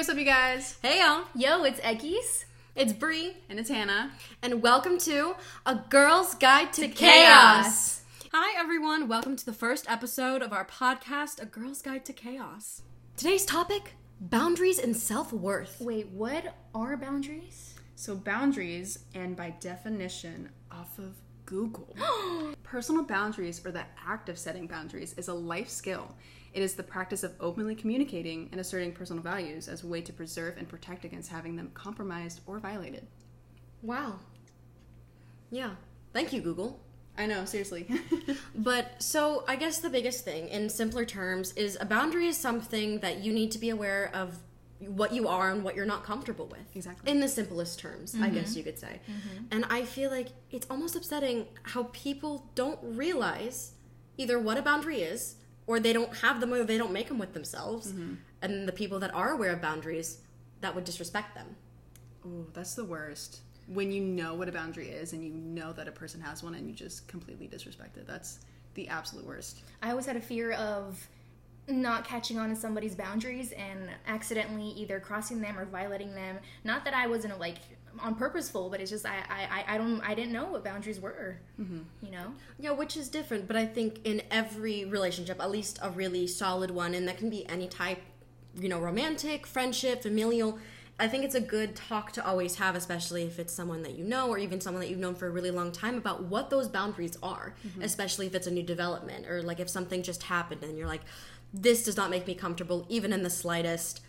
what's up, you guys? Hey y'all, Yo, it's Eggies. it's Bree, And it's Hannah. and welcome to A Girl's Guide to, Chaos. Hi everyone, welcome to the first episode of our podcast, A Girl's Guide to Chaos. Today's topic: boundaries and self-worth. Wait, what are boundaries? So, boundaries, and by definition, off of Google. Personal boundaries, or the act of setting boundaries, is a life skill. It is the practice of openly communicating and asserting personal values as a way to preserve and protect against having them compromised or violated. Wow. Yeah. Thank you, Google. I know, seriously. But so I guess the biggest thing in simpler terms is a boundary is something that you need to be aware of what you are and what you're not comfortable with. Exactly. In the simplest terms, I guess mm-hmm. you could say. Mm-hmm. And I feel like it's almost upsetting how people don't realize either what a boundary is or they don't have them or they don't make them with themselves. Mm-hmm. And the people that are aware of boundaries that would disrespect them. oh that's the worst. When you know what a boundary is and you know that a person has one and you just completely disrespect it. That's the absolute worst. I always had a fear of not catching on to somebody's boundaries and accidentally either crossing them or violating them. Not that I wasn't like on purposeful, but it's just I I, I don't I didn't know what boundaries were. Mm-hmm. You know. Yeah, which is different, but I think in every relationship, at least a really solid one, and that can be any type, you know, romantic, friendship, familial. I think it's a good talk to always have, especially if it's someone that you know or even someone that you've known for a really long time about what those boundaries are, mm-hmm. especially if it's a new development or like if something just happened and you're like, this does not make me comfortable, even in the slightest.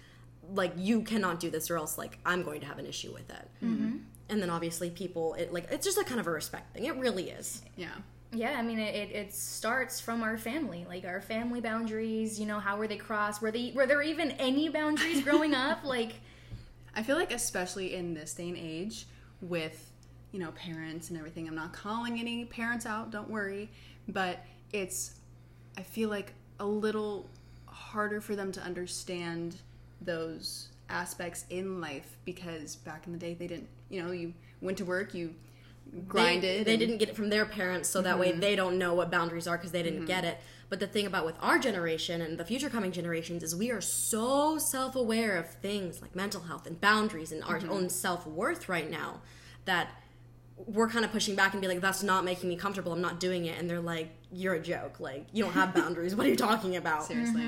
Like, you cannot do this or else, like, I'm going to have an issue with it. Mm-hmm. And then obviously, people, it like, it's just a kind of a respect thing. It really is. Yeah. Yeah, I mean, it, it, it starts from our family, like our family boundaries. You know, how were they crossed? Were they were there even any boundaries growing up? Like, I feel like especially in this day and age with you know parents and everything I'm not calling any parents out don't worry but it's I feel like a little harder for them to understand those aspects in life because back in the day they didn't you know you went to work you grinded They, they and- didn't get it from their parents, so that way mm-hmm. they don't know what boundaries are because they didn't mm-hmm. get it. But the thing about with our generation and the future coming generations is we are so self aware of things like mental health and boundaries and our mm-hmm. own self worth right now that we're kind of pushing back and be like, that's not making me comfortable. I'm not doing it. And they're like, you're a joke. Like, you don't have boundaries. what are you talking about? seriously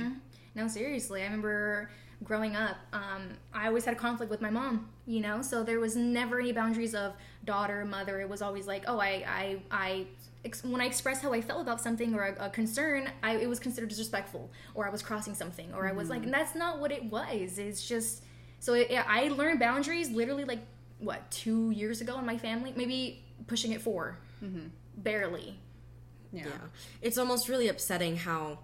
No, seriously. I remember growing up, um, I always had a conflict with my mom, you know? So there was never any boundaries of daughter, mother. It was always like, oh, I, I, I, ex- when I expressed how I felt about something or a, a concern, I, it was considered disrespectful or I was crossing something or I was like, and that's not what it was. It's just, so it, yeah, I learned boundaries literally like, what, two years ago in my family? Maybe pushing it 4 Barely. yeah. Yeah. It's almost really upsetting how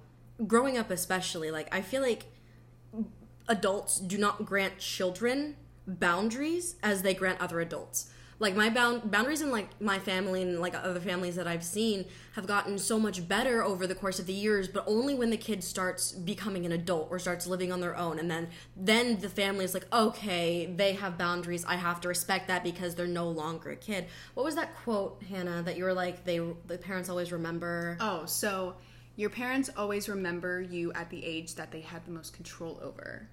growing up especially like I feel like adults do not grant children boundaries as they grant other adults. Like my bound boundaries in like my family and like other families that I've seen have gotten so much better over the course of the years, but only when the kid starts becoming an adult or starts living on their own, and then then the family is like, okay, they have boundaries. I have to respect that because they're no longer a kid. What was that quote, Hannah? That you were like, they the parents always remember. Oh, so your parents always remember you at the age that they had the most control over.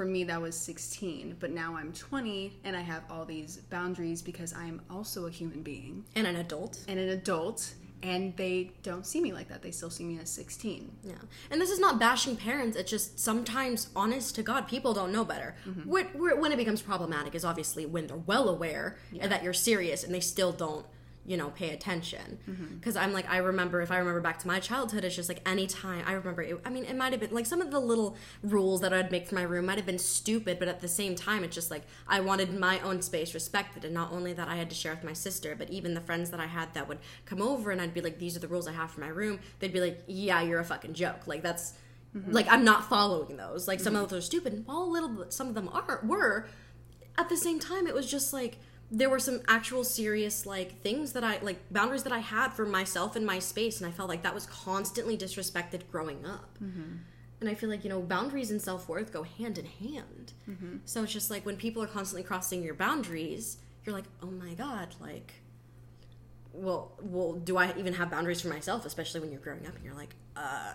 For me, that was 16, but now I'm 20 and I have all these boundaries because I am also a human being and an adult. and an adult, and they don't see me like that. They still see me as 16. Yeah. And this is not bashing parents. It's just sometimes, honest to God, people don't know better. Mm-hmm. When, when it becomes problematic is obviously when they're well aware and that you're serious and they still don't, you know, pay attention. Mm-hmm. Because I'm like, I remember, if I remember back to my childhood, it's just like any time I remember, it, I mean, it might have been like some of the little rules that I'd make for my room might have been stupid, but at the same time, it's just like I wanted my own space respected. And not only that I had to share with my sister, but even the friends that I had that would come over and I'd be like, these are the rules I have for my room, they'd be like, yeah, you're a fucking joke. Like, that's. Mm-hmm. Like I'm not following those. Like some of mm-hmm. those are stupid. And while a little, some of them are were. At the same time, it was just like there were some actual serious like things that I like boundaries that I had for myself and my space, and I felt like that was constantly disrespected growing up. And I feel like you know boundaries and self worth go hand in hand. So it's just like when people are constantly crossing your boundaries, you're like, oh my god, like well, well, do I even have boundaries for myself? Especially when you're growing up and you're like, uh,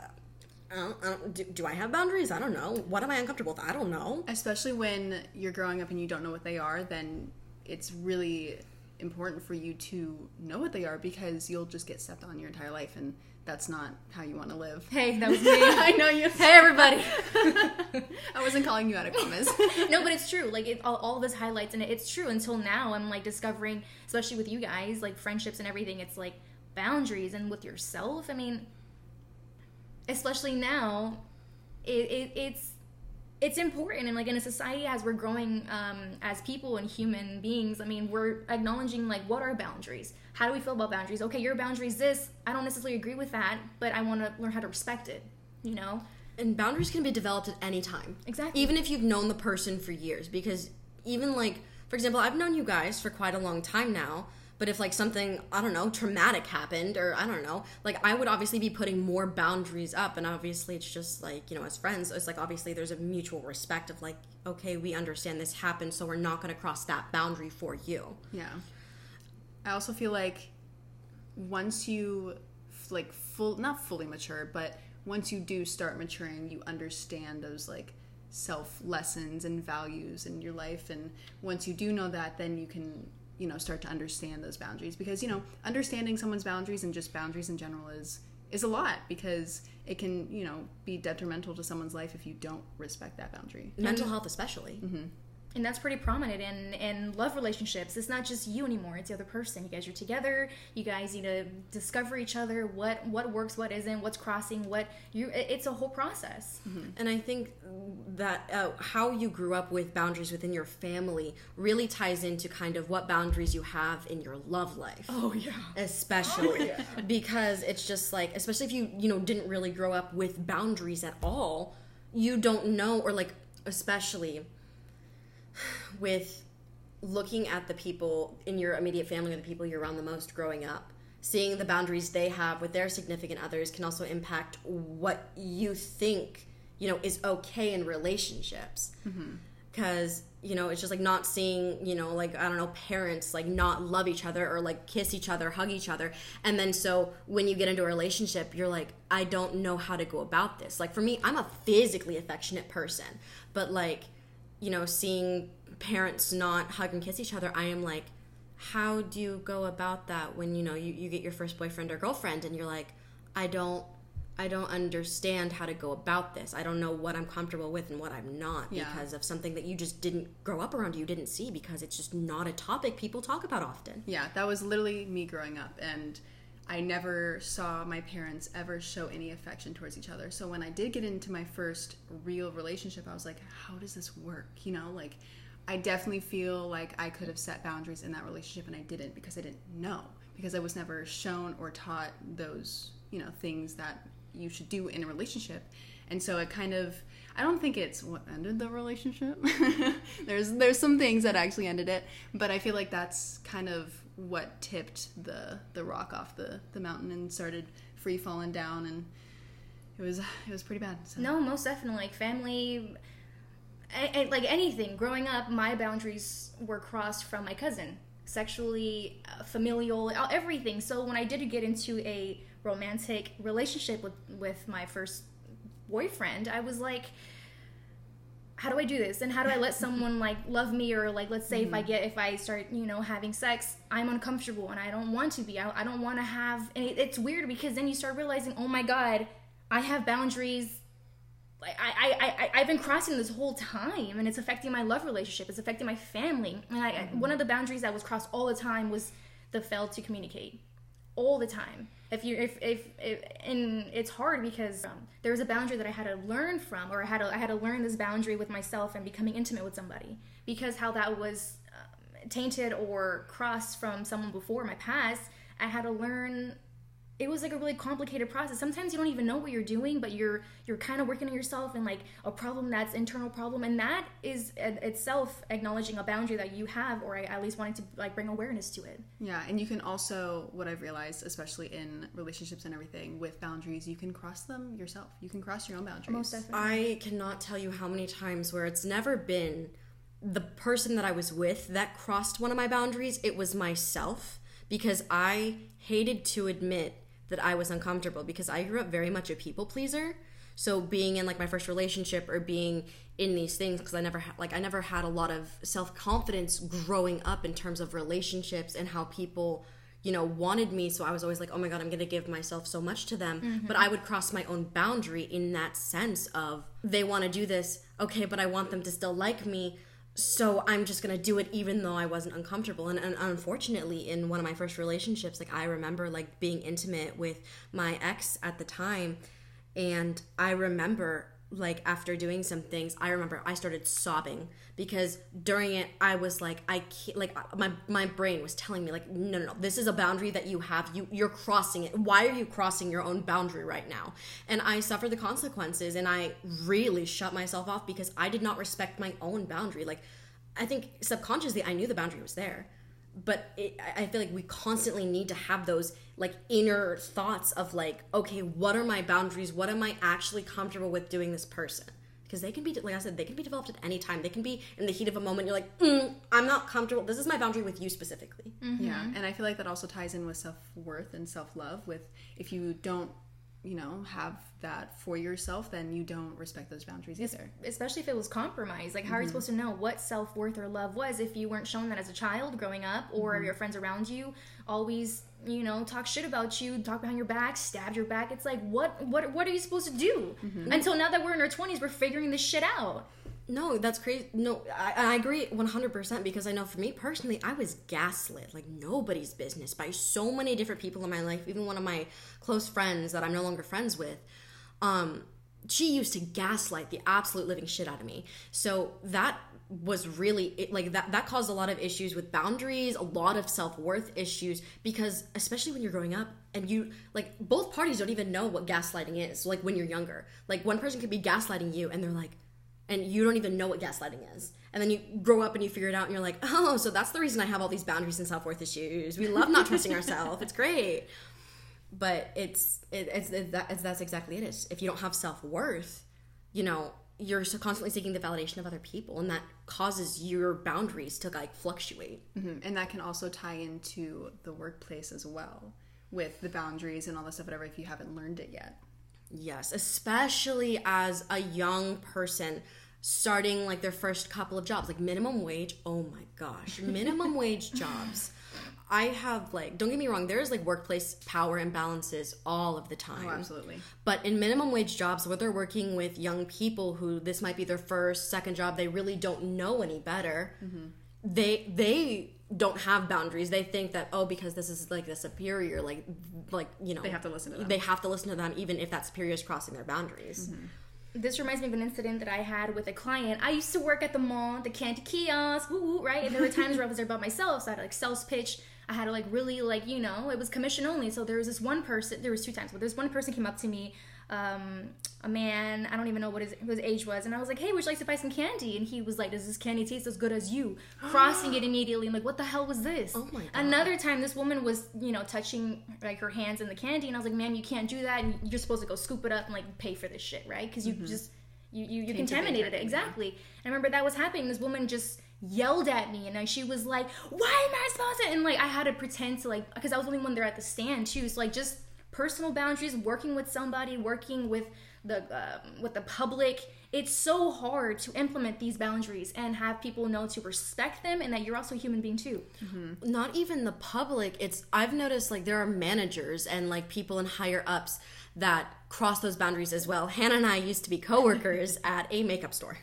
I don't, I don't, do, do I have boundaries? I don't know. What am I uncomfortable with? I don't know. Especially when you're growing up and you don't know what they are, then it's really important for you to know what they are because you'll just get stepped on your entire life and that's not how you want to live. Hey, that was me. I know you. hey, everybody. I wasn't calling you out, of promise. no, but it's true. Like it, all, all of this highlights, and it's true. Until now, I'm like discovering, especially with you guys, like friendships and everything. It's like boundaries, and with yourself. I mean, especially now, it, it it's it's important and like in a society as we're growing um, as people and human beings i mean we're acknowledging like what are boundaries how do we feel about boundaries okay your boundary is this i don't necessarily agree with that but i want to learn how to respect it you know And boundaries can be developed at any time. Exactly. Even if you've known the person for years. Because even like, for example, I've known you guys for quite a long time now. But if like something, I don't know, traumatic happened or I don't know, like I would obviously be putting more boundaries up. And obviously it's just like, you know, as friends, it's like obviously there's a mutual respect of like, okay, we understand this happened, so we're not going to cross that boundary for you. Yeah. I also feel like once you like full not fully mature, but once you do start maturing, you understand those like self lessons and values in your life and once you do know that, then you can, you know, start to understand those boundaries because, you know, understanding someone's boundaries and just boundaries in general is is a lot because it can, you know, be detrimental to someone's life if you don't respect that boundary. Mental health, especially. Mm-hmm. And that's pretty prominent in in love relationships. It's not just you anymore. It's the other person. You guys are together. You guys need to discover each other. What what works what isn't what's crossing what you it's a whole process. And I think that uh, how you grew up with boundaries within your family really ties into kind of what boundaries you have in your love life. oh yeah. Especially because it's just like especially if you you know didn't really grow up with boundaries at all you don't know or like especially with looking at the people in your immediate family or the people you're around the most growing up seeing the boundaries they have with their significant others can also impact what you think you know is okay in relationships. Mm-hmm. Because you know it's just like not seeing you know like i don't know parents like not love each other or like kiss each other hug each other. And then so when you get into a relationship you're like i don't know how to go about this. Like for me i'm a physically affectionate person. But like you know seeing parents not hug and kiss each other i am like how do you go about that when you know you, you get your first boyfriend or girlfriend and you're like i don't i don't understand how to go about this i don't know what i'm comfortable with and what i'm not Yeah. because of something that you just didn't grow up around you didn't see because it's just not a topic people talk about often Yeah, that was literally me growing up, and I never saw my parents ever show any affection towards each other. So when I did get into my first real relationship, I was like, how does this work? You know, like I definitely feel like I could have set boundaries in that relationship, and I didn't because I didn't know because I was never shown or taught those you know things that you should do in a relationship, and so it kind of. I don't think it's what ended the relationship. there's there's some things that actually ended it, but I feel like that's kind of what tipped the the rock off the the mountain and started free falling down, and it was it was pretty bad. So. no most definitely like family like anything growing up my boundaries were crossed from my cousin sexually uh, familial everything so when i did get into a romantic relationship with with my first boyfriend i was like how do i do this and how do i let someone like love me or like let's say if i mm-hmm. get if i start you know having sex i'm uncomfortable and i don't want to be i, I don't want to have and it, it's weird because then you start realizing oh my god i have boundaries like I, I, I, I've been crossing this whole time and it's affecting my love relationship. It's affecting my family. And I, I- mm-hmm. one of the boundaries that was crossed all the time was the fail to communicate. All the time. If you, if, if, if and it's hard because um, there was a boundary that I had to learn from, or I had to, I had to learn this boundary with myself and becoming intimate with somebody because how that was um, tainted or crossed from someone before my past. I had to learn it was like a really complicated process. Sometimes you don't even know what you're doing, but you're you're kind of working on yourself and like a problem that's internal problem, and that is uh, itself acknowledging a boundary that you have, or at least wanting to like bring awareness to it. Yeah, and you can also, what I've realized, especially in relationships and everything, with boundaries, you can cross them yourself. You can cross your own boundaries. Most definitely. I cannot tell you how many times where it's never been the person that I was with that crossed one of my boundaries. It was myself because I hated to admit that I was uncomfortable because I grew up very much a people pleaser. So being in like my first relationship or being in these things because I never had like I never had a lot of self confidence growing up in terms of relationships and how people you know wanted me. So I was always like oh my god I'm going to give myself so much to them. Mm-hmm. But I would cross my own boundary in that sense of they want to do this okay but I want them to still like me so I'm just gonna do it even though I wasn't uncomfortable. And, and unfortunately, in one of my first relationships, like I remember like being intimate with my ex at the time, and I remember like after doing some things, I remember I started sobbing because during it I was like I can't like uh, my my brain was telling me like no no no this is a boundary that you have you you're crossing it. Why are you crossing your own boundary right now? And I suffered the consequences, and I really shut myself off because I did not respect my own boundary. Like I think subconsciously I knew the boundary was there, but it, I I feel like we constantly need to have those like inner thoughts of like, okay, what are my boundaries? What am I actually comfortable with doing this person? Because they can be, like I said, they can be developed at any time. They can be in the heat of a moment. You're like, mm, I'm not comfortable. This is my boundary with you specifically. Yeah, and I feel like that also ties in with self worth and self love. With if you don't, you know, have that for yourself, then you don't respect those boundaries either. especially if it was compromised. Like, how are you mm-hmm. supposed to know what self worth or love was if you weren't shown that as a child growing up, or mm-hmm. your friends around you always, you know, talk shit about you, talk behind your back, stab your back? It's like, what, what, what are you supposed to do? Mm-hmm. Until now that we're in our twenties, we're figuring this shit out. No, that's crazy. No, I, I agree 100% because I know for me personally, I was gaslit like nobody's business by so many different people in my life. Even one of my close friends that I'm no longer friends with, um, she used to gaslight the absolute living shit out of me. So that was really it, like that that caused a lot of issues with boundaries a lot of self-worth issues because especially when you're growing up and you like both parties don't even know what gaslighting is like when you're younger like one person could be gaslighting you and they're like and you don't even know what gaslighting is. And then you grow up and you figure it out and you're like, oh, so that's the reason I have all these boundaries and self worth issues. We love not trusting ourselves. It's great. But it's, it, it's, it, that, it's, that's exactly it. It's, if you don't have self worth, you know, you're so constantly seeking the validation of other people and that causes your boundaries to like fluctuate. Mhm. And that can also tie into the workplace as well with the boundaries and all this stuff, whatever, if you haven't learned it yet. Yes, especially as a young person starting like their first couple of jobs, like minimum wage. Oh my gosh, minimum wage jobs. I have like, don't get me wrong, there's like workplace power imbalances all of the time. Oh, absolutely. But in minimum wage jobs, where they're working with young people who this might be their first, second job, they really don't know any better. Mm-hmm. They they don't have boundaries. They think that oh, because this is like the superior, like like you know, They have to listen to them. They have to listen to them, even if that superior is crossing their boundaries. This reminds me of an incident that I had with a client. I used to work at the mall, the candy kiosk, woo woo, right? And there were times where I was there by myself, so I had like sales pitch. I had to like really like you know it was commission only. So there was this one person. There was two times, but there's one person came up to me, um, a man. I don't even know what his, his age was, and I was like, "Hey, would you like to buy some candy?" And he was like, "Does this candy taste as good as you?" Crossing it immediately. I'm like, "What the hell was this?" Oh my God. Another time, this woman was you know touching like her hands in the candy, and I was like, "Man, you can't do that. And you're supposed to go scoop it up and like pay for this shit, right? Because you just you you, you contaminated it exactly." And I remember that was happening. This woman just yelled at me, and she was like, "Why am I supposed to?" And like I had to pretend to like because I was the only one there at the stand too. So like just personal boundaries, working with somebody, working with the um, with the public. It's so hard to implement these boundaries and have people know to respect them and that you're also a human being too. Not even the public. It's I've noticed like there are managers and like people in higher ups that cross those boundaries as well. Hannah and I used to be coworkers at a makeup store,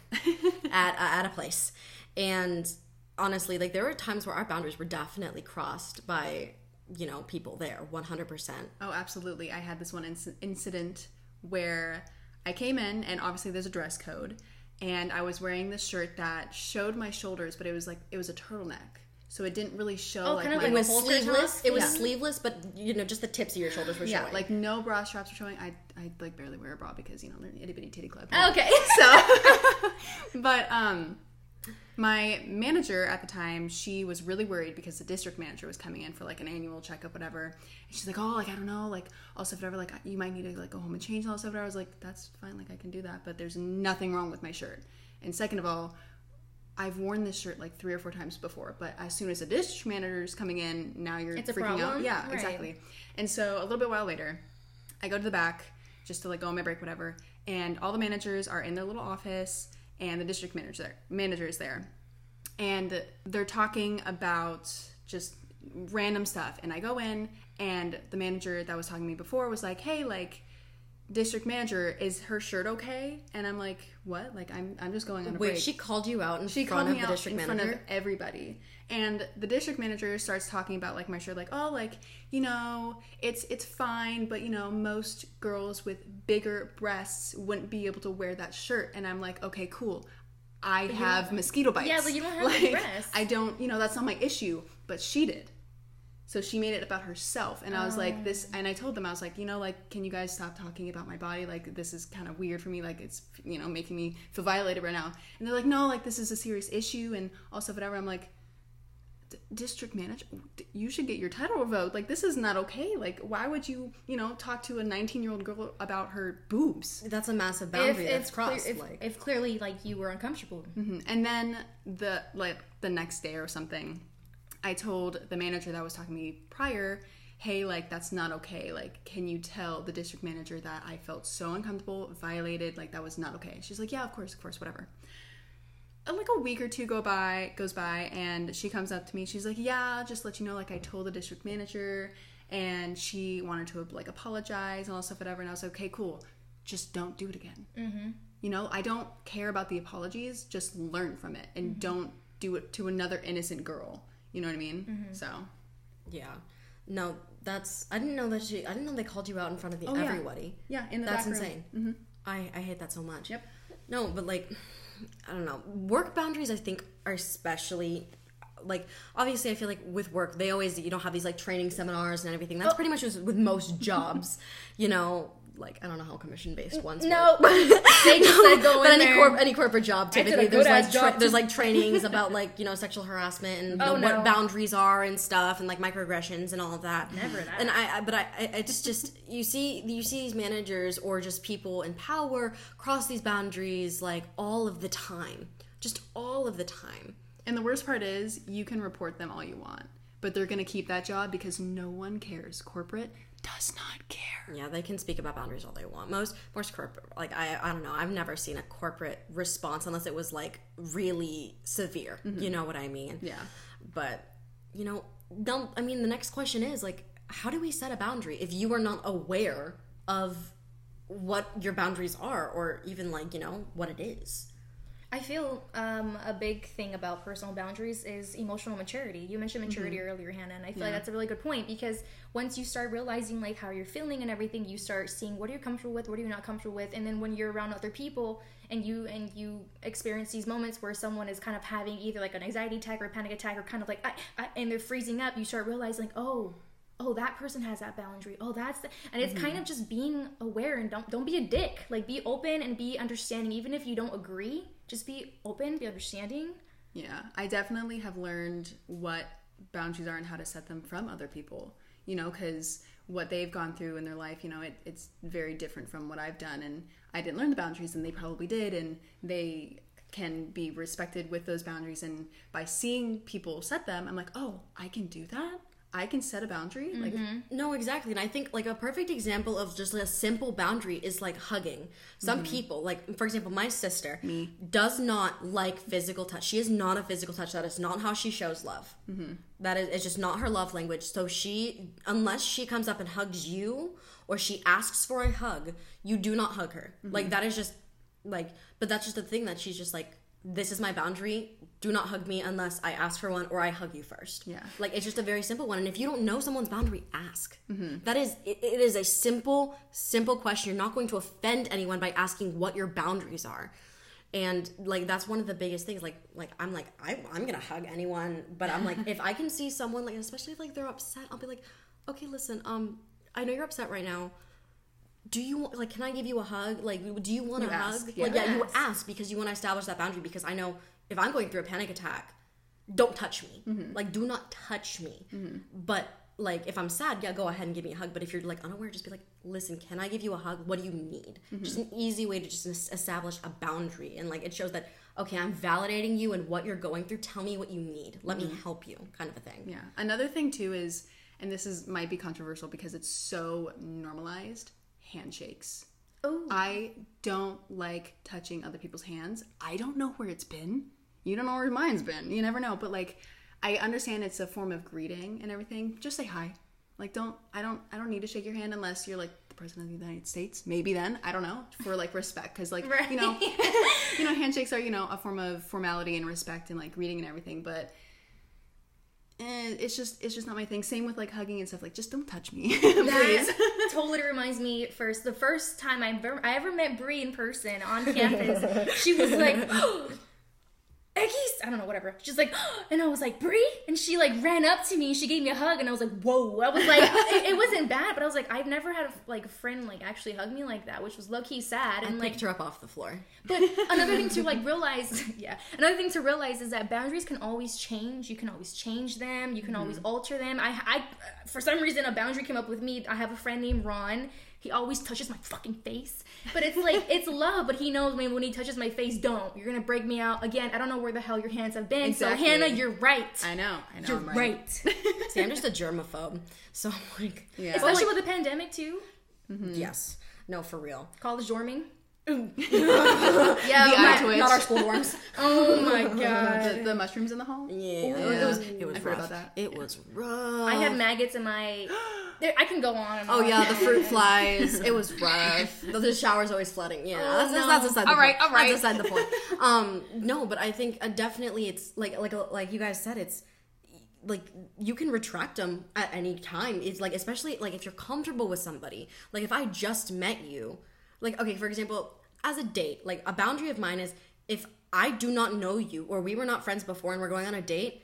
at uh, at a place, and honestly, like there were times where our boundaries were definitely crossed by you know people there, one hundred percent. Oh, absolutely. I had this one inc- incident where I came in, and obviously there's a dress code, and I was wearing this shirt that showed my shoulders, but it was like it was a turtleneck, so it didn't really show Oh, like kind of my It was sleeveless. It was Yeah. sleeveless, but you know just the tips of your shoulders were yeah, showing. like no bra straps were showing. I I like barely wear a bra because you know they're an itty bitty titty club. Okay. so but um my manager at the time she was really worried because the district manager was coming in for like an annual checkup whatever and she's like oh like i don't know like also whatever like you might need to like go home and change all stuff i was like that's fine like i can do that but there's nothing wrong with my shirt and second of all I've worn this shirt like three or four times before, but as soon as the district manager is coming in, now you're It's a freaking out. Yeah, Right. exactly. And so a little bit while later, I go to the back just to like go on my break, whatever. and all the managers are in their little office, and the district manager manager is there, and they're talking about just random stuff. And I go in, and the manager that was talking to me before was like, "Hey, like." District manager, is her shirt okay? And I'm like, what? Like, I'm I'm just going on a Wait, break she called you out in she front called of me the out district in manager. front of everybody and the district manager starts talking about like my shirt like oh like you know it's it's fine but you know most girls with bigger breasts wouldn't be able to wear that shirt and i'm like okay cool i have mosquito bites Yeah, but you don't have like, breasts. i don't you know that's not my issue but she did so she made it about herself and i was like this Oh. and i told them i was like you know like can you guys stop talking about my body like this is kind of weird for me like it's you know making me feel violated right now and they're like no like this is a serious issue and also whatever i'm like district manager you should get your title revoked like this is not okay like why would you you know talk to a 19 year old girl about her boobs That's a massive If boundary that's it's clear, crossed. if, like, if clearly like you were uncomfortable. Mhm. And then the like the next day or something, I told the manager that was talking to me prior, "Hey, like that's not okay. Like, can you tell the district manager that I felt so uncomfortable, violated, like that was not okay?" She's like, "Yeah, of course, of course, whatever." And, like a week or two go by goes by and she comes up to me she's like yeah just let you know like i told the district manager and she wanted to like apologize and all stuff whatever and i was like okay cool just don't do it again Mm-hmm. you know, I don't care about the apologies. Just learn from it and don't do it to another innocent girl. You know what I mean? Mm-hmm. So yeah. No, that's. I didn't know that she. I didn't know they called you out in front of the, Oh, everybody. yeah, in the That's insane. Mm-hmm. I, I hate that so much. Yep. No, but like, I don't know. Work boundaries, I think, are especially like obviously I feel like with work they always you don't have these like training seminars and everything. Oh. That's pretty much with most jobs, you know. Like I don't know how commission based ones. No, they just said go but in any there. corp any corporate job typically there's like tra- there's like trainings about like you know sexual harassment and you oh, know, Oh, no. what boundaries are and stuff and like microaggressions and all of that. Never that. And I, I but I, I- I just just you see you see these managers or just people in power cross these boundaries like all of the time, just all of the time. And the worst part is, you can report them all you want, but they're gonna keep that job because no one cares. Corporate does not care. Yeah, they can speak about boundaries all they want. Most most corporate like I I don't know. I've never seen a corporate response unless it was like really severe. Mm-hmm. You know what I mean? Yeah. But you know, don't I mean the next question is like how do we set a boundary if you are not aware of what your boundaries are or even like, you know, what it is? I feel um, a big thing about personal boundaries is emotional maturity. You mentioned maturity earlier, Hannah, and I feel like that's a really good point because once you start realizing like how you're feeling and everything, you start seeing what are you comfortable with, what are you not comfortable with, and then when you're around other people and you and you experience these moments where someone is kind of having either like an anxiety attack or a panic attack or kind of like I, I, and they're freezing up, you start realizing like oh. Oh, that person has that boundary. Oh, that's the, and it's kind of just being aware and don't don't be a dick. Like be open and be understanding, even if you don't agree. Just be open, be understanding. Yeah, I definitely have learned what boundaries are and how to set them from other people. You know, because what they've gone through in their life, you know, it, it's very different from what I've done. And I didn't learn the boundaries, and they probably did. And they can be respected with those boundaries. And by seeing people set them, I'm like, oh, I can do that. I can set a boundary. Like, mm-hmm. No, exactly. And I think like a perfect example of just like a simple boundary is like hugging. Some mm-hmm. people, like for example, my sister Me. does not like physical touch. She is not a physical touch. That is not how she shows love. Mm-hmm. That is it's just not her love language. So she unless she comes up and hugs you or she asks for a hug, you do not hug her. Like that is just like but that's just the thing that she's just like this is my boundary. Do not hug me unless I ask for one or I hug you first. Yeah. Like it's just a very simple one. And if you don't know someone's boundary, ask. That is, it, it is a simple, simple question. You're not going to offend anyone by asking what your boundaries are. And like that's one of the biggest things. Like, like I'm like I, I'm gonna hug anyone, but I'm like if I can see someone like, especially if like they're upset, I'll be like, okay, listen, um, I know you're upset right now. Do you want like? Can I give you a hug? Like, do you want You a ask, hug? yeah. Like, yeah, you ask because you want to establish that boundary. Because I know if I'm going through a panic attack, don't touch me. Mm-hmm. Like, do not touch me. But like, if I'm sad, yeah, go ahead and give me a hug. But if you're like unaware, just be like, listen, can I give you a hug? What do you need? Mm-hmm. Just an easy way to just establish a boundary, and like it shows that okay, I'm validating you and what you're going through. Tell me what you need. Let me help you, kind of a thing. Mm-hmm. Yeah. Another thing too is, and this is might be controversial because it's so normalized. Handshakes. Oh. I don't like touching other people's hands. I don't know where it's been. You don't know where mine's been. You never know. But like, I understand it's a form of greeting and everything. Just say hi. Like, don't. I don't. I don't need to shake your hand unless you're like the president of the United States. Maybe then. I don't know for like respect because like you know, you know, handshakes are you know a form of formality and respect and like greeting and everything. But eh, it's just it's just not my thing. Same with like hugging and stuff. Like, just don't touch me, please. Totally reminds me first the first time I ever, I ever met Brie in person on campus. she was like, Eggies, I don't know, whatever. She's like, and I was like, Brie, and she like ran up to me and she gave me a hug, and I was like, whoa. I was like, it, it wasn't bad, but I was like, I've never had a, like a friend like actually hug me like that, which was low key sad. I And like, picked her up off the floor. but another thing to like realize, yeah, another thing to realize is that boundaries can always change. You can always change them. You can always mm-hmm. alter them. I, I, for some reason, a boundary came up with me. I have a friend named Ron. He always touches my fucking face, but it's like it's love. But he knows when when he touches my face, don't. You're gonna break me out again. I don't know where the hell your hands have been. Exactly. So Hannah, you're right. I know. I know. you're I'm right. See, I'm just a germaphobe. So I'm like, Yeah. Especially with the pandemic too. Mm-hmm. yes. No, for real. College dorming. The eye twitch. Not our school dorms. Oh my god. the, the mushrooms in the hall. Yeah, Yeah. it was it was I've rough. about that. It was rough. I had maggots in my. There- I can go on. And Oh on. yeah, the fruit flies. It was rough. The, the shower's always flooding. Yeah, that's, that's, no. that's aside the All right, point. all right. That's aside the point. Um, no, but I think uh, definitely it's like like like you guys said, it's like you can retract them at any time. It's like especially like if you're comfortable with somebody. Like if I just met you, like okay, for example, as a date, like a boundary of mine is if I do not know you or we were not friends before and we're going on a date,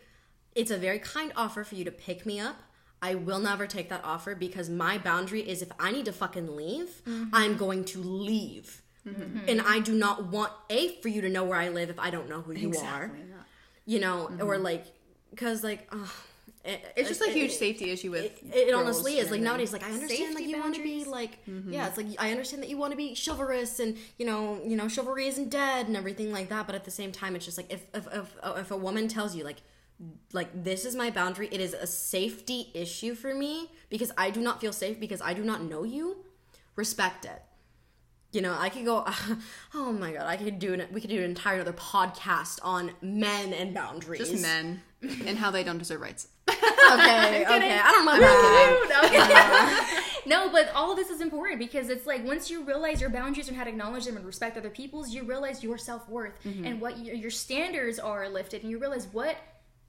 it's a very kind offer for you to pick me up. I will never take that offer because my boundary is if I need to fucking leave, mm-hmm. I'm going to leave. Mm-hmm. And I do not want A, for you to know where I live if I don't know who you are. Exactly, yeah. You know, or mm-hmm. like, because like, it, It's just a it- huge it- safety issue with. it, honestly is like nowadays like i understand like you want to be like yeah it's like i understand that you want to be chivalrous and you know you know chivalry isn't dead and everything like that but at the same time it's just like if if if, if a woman tells you like like this is my boundary. It is a safety issue for me because i do not feel safe because i do not know you. Respect it. You know i could go oh my god i could do an we could do an entire other podcast on men and boundaries. Just men and how they don't deserve rights. okay okay. I don't know about kidding. No, but all of this is important because it's like once you realize your boundaries and how to acknowledge them and respect other people's, you realize your self worth mm-hmm. and what your, your standards are lifted, and you realize what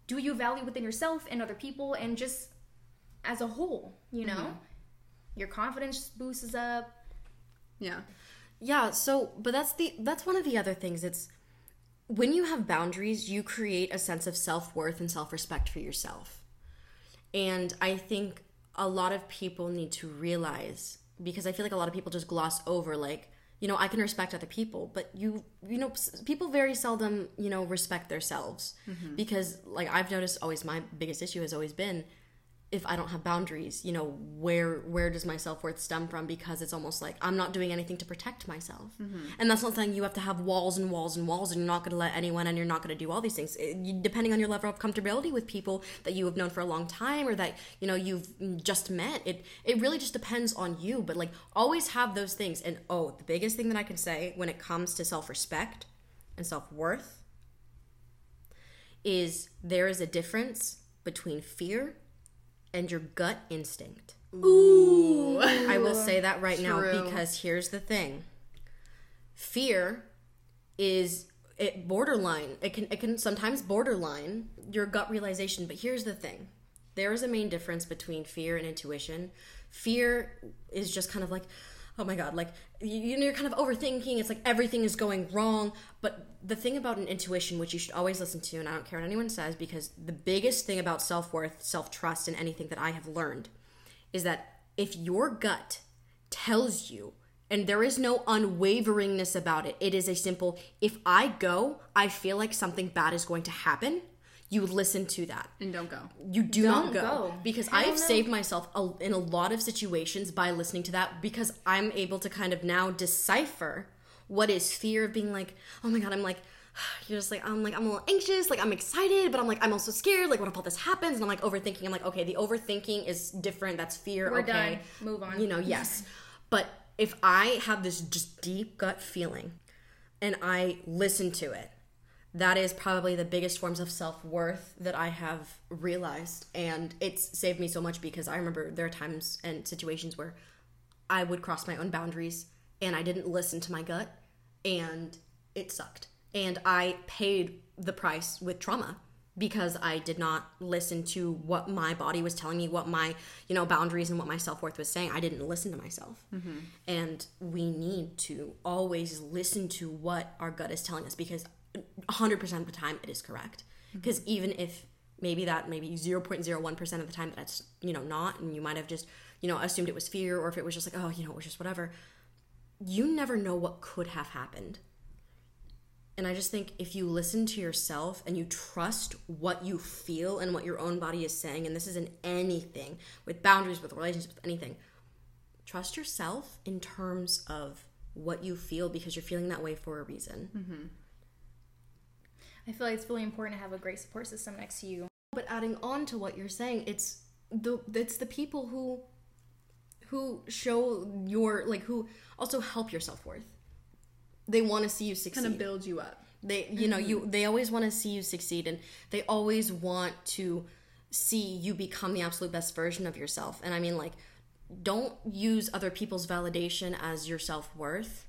do you value within yourself and other people, and just as a whole, you know, mm-hmm. your confidence boosts up. Yeah. Yeah, so but that's the that's one of the other things. It's when you have boundaries, you create a sense of self-worth and self-respect for yourself. And I think a lot of people need to realize because I feel like a lot of people just gloss over like, you know, I can respect other people, but you you know, people very seldom, you know, respect themselves mm-hmm. because like I've noticed always my biggest issue has always been if I don't have boundaries, you know, where where does my self worth stem from? Because it's almost like I'm not doing anything to protect myself, mm-hmm. and that's not saying you have to have walls and walls and walls, and you're not going to let anyone, and you're not going to do all these things. It- you- depending on your level of comfortability with people that you have known for a long time, or that you know you've just met, it it really just depends on you. But like always have those things. And oh, the biggest thing that I can say when it comes to self respect and self worth is there is a difference between fear and your gut instinct. Ooh. I will say that right now because here's the thing. Fear is it borderline. It can it can sometimes borderline your gut realization, but here's the thing. There is a main difference between fear and intuition. Fear is just kind of like oh my god like you, know, you're kind of overthinking. It's like everything is going wrong. But the thing about an intuition which you should always listen to and i don't care what anyone says because the biggest thing about self-worth self-trust and anything that i have learned is that if your gut tells you and there is no unwaveringness about it it is a simple if i go i feel like something bad is going to happen you listen to that And don't go. you do not Don't go, go. because Hell I have no. saved myself a, in a lot of situations by listening to that because I'm able to kind of now decipher what is fear of being like oh my god I'm like you're just like I'm like I'm a little anxious like I'm excited but I'm like I'm also scared like what if all this happens and I'm like overthinking I'm like okay the overthinking is different that's fear We're okay done. Move on. you know yes but if I have this just deep gut feeling and I listen to it, that is probably the biggest forms of self worth that I have realized. And it's saved me so much because I remember there are times and situations where I would cross my own boundaries and I didn't listen to my gut and it sucked. And I paid the price with trauma because I did not listen to what my body was telling me, what my, you know, boundaries and what my self-worth was saying. I didn't listen to myself. Mm-hmm. And we need to always listen to what our gut is telling us because 100% of the time it is correct. Mm-hmm. Because even if maybe that maybe 0.01% of the time that's, you know, not and you might have just, you know, assumed it was fear or if it was just like, oh, you know, it was just whatever. You never know what could have happened. And I just think if you listen to yourself and you trust what you feel and what your own body is saying, and this is in anything with boundaries, with relationships, with anything, trust yourself in terms of what you feel because you're feeling that way for a reason. Mm-hmm. I feel like it's really important to have a great support system next to you. But adding on to what you're saying, it's the it's the people who who show your like who also help your self worth. They want to see you succeed. Kind of build you up. They, you know, you mm-hmm. they always want to see you succeed, and they always want to see you become the absolute best version of yourself. And I mean, like, don't use other people's validation as your self worth,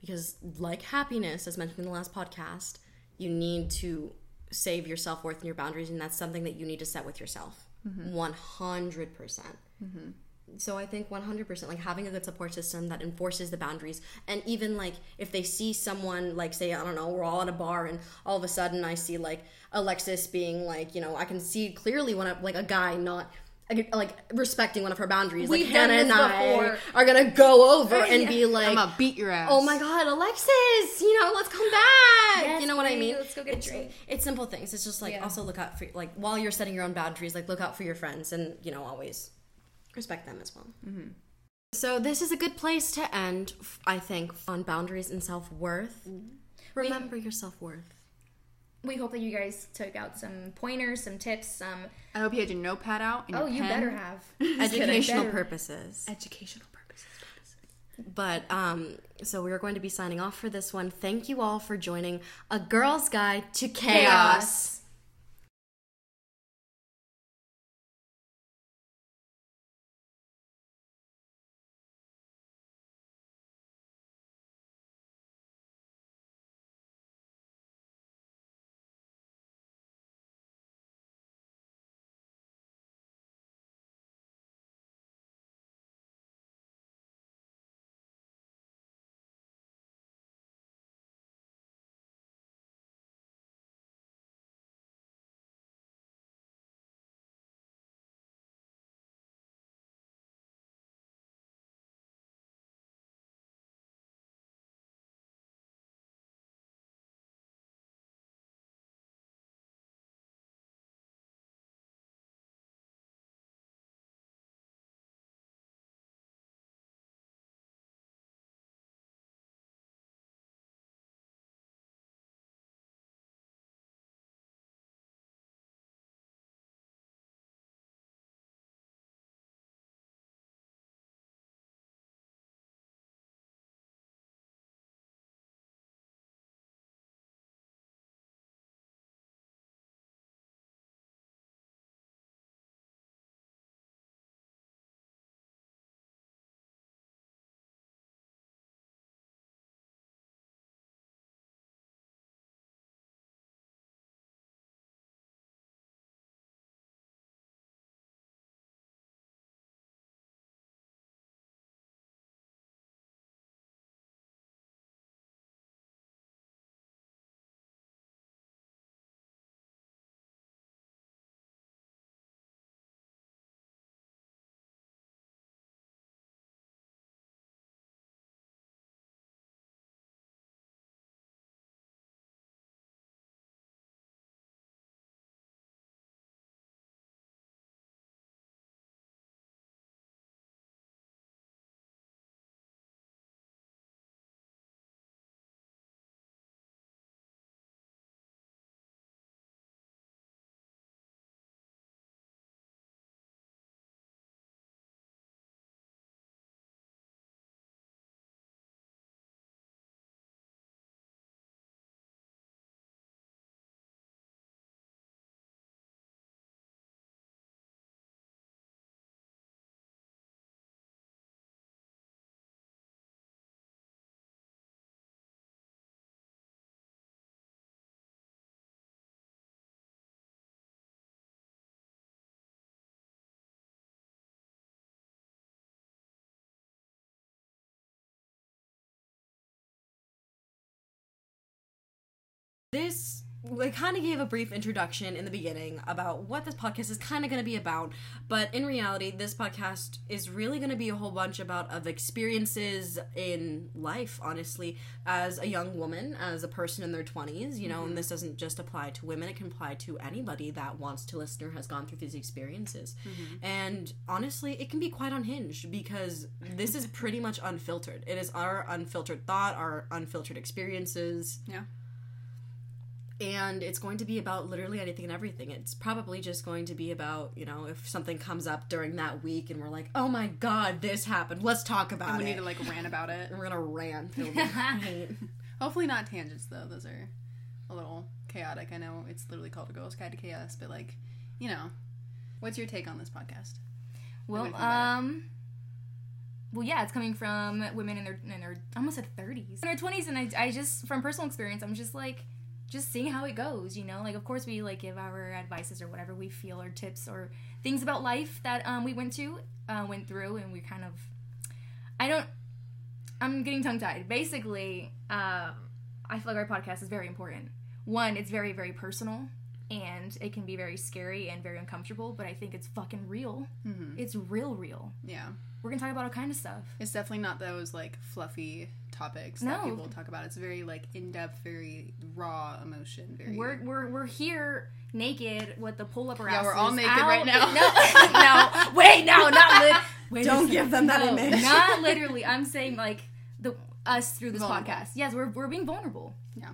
because like happiness, as mentioned in the last podcast, you need to save your self worth and your boundaries, and that's something that you need to set with yourself, mm-hmm. one hundred percent. Mm-hmm. So i think 100% like having a good support system that enforces the boundaries and even like if they see someone like say i don't know we're all at a bar and all of a sudden i see like alexis being like you know i can see clearly when I, like a guy not like respecting one of her boundaries We've like done hannah and this i before. are gonna go over uh, and Yeah. be like I'm gonna beat your ass. oh my god alexis you know let's come back Yes, you know what i mean let's go get a it's, drink. it's simple things it's just like Yeah. also look out for like while you're setting your own boundaries like look out for your friends and you know always respect them as well mm-hmm. so this is a good place to end I think on boundaries and self-worth mm-hmm. remember your self-worth We hope that you guys took out some pointers, some tips, some. I hope you had your notepad out. And Oh, you pen. better have. educational Better. purposes Educational purposes. but um so we are going to be signing off for this one thank you all for joining a girl's guide to chaos. Chaos. This I kind of gave a brief introduction in the beginning about what this podcast is kind of going to be about, but in reality, this podcast is really going to be a whole bunch about of experiences in life. Honestly, as a young woman, as a person in their twenties, you know, Mm-hmm. and this doesn't just apply to women; it can apply to anybody that wants to listen or has gone through these experiences. Mm-hmm. And honestly, it can be quite unhinged because this is pretty much unfiltered. It is our unfiltered thought, our unfiltered experiences Yeah. And it's going to be about literally anything and everything. It's probably just going to be about, you know, if something comes up during that week and we're like, oh my god, this happened, let's talk about And we it. need to like rant about it. and we're gonna rant. It'll be great. Hopefully not tangents though. Those are a little chaotic. I know it's literally called a girl's guide to chaos, but like, you know, what's your take on this podcast? Well, What do you think about um, well, yeah, it's coming from women in their in their I almost said thirties, in their twenties, and I, I just from personal experience, I'm just like, just seeing how it goes, you know. Like, of course, we like give our advices or whatever we feel or tips or things about life that um, we went to, uh, went through, and we kind of, I don't, I'm getting tongue tied. Basically, um, I feel like our podcast is very important. One, it's very very personal. And it can be very scary and very uncomfortable, but I think it's fucking real. Mm-hmm. It's real, real. Yeah, We're gonna talk about all kind of stuff. it's definitely not those like fluffy topics that people talk about. It's very like in depth, very raw emotion. Very We're we're we're here naked with the pull up our Yeah, we're all naked out. right now. No, no, wait, no, not lit. Wait Don't give them that No, image. Not literally. I'm saying like the us through this Vulnerable. podcast. Yes, we're we're being vulnerable. Yeah.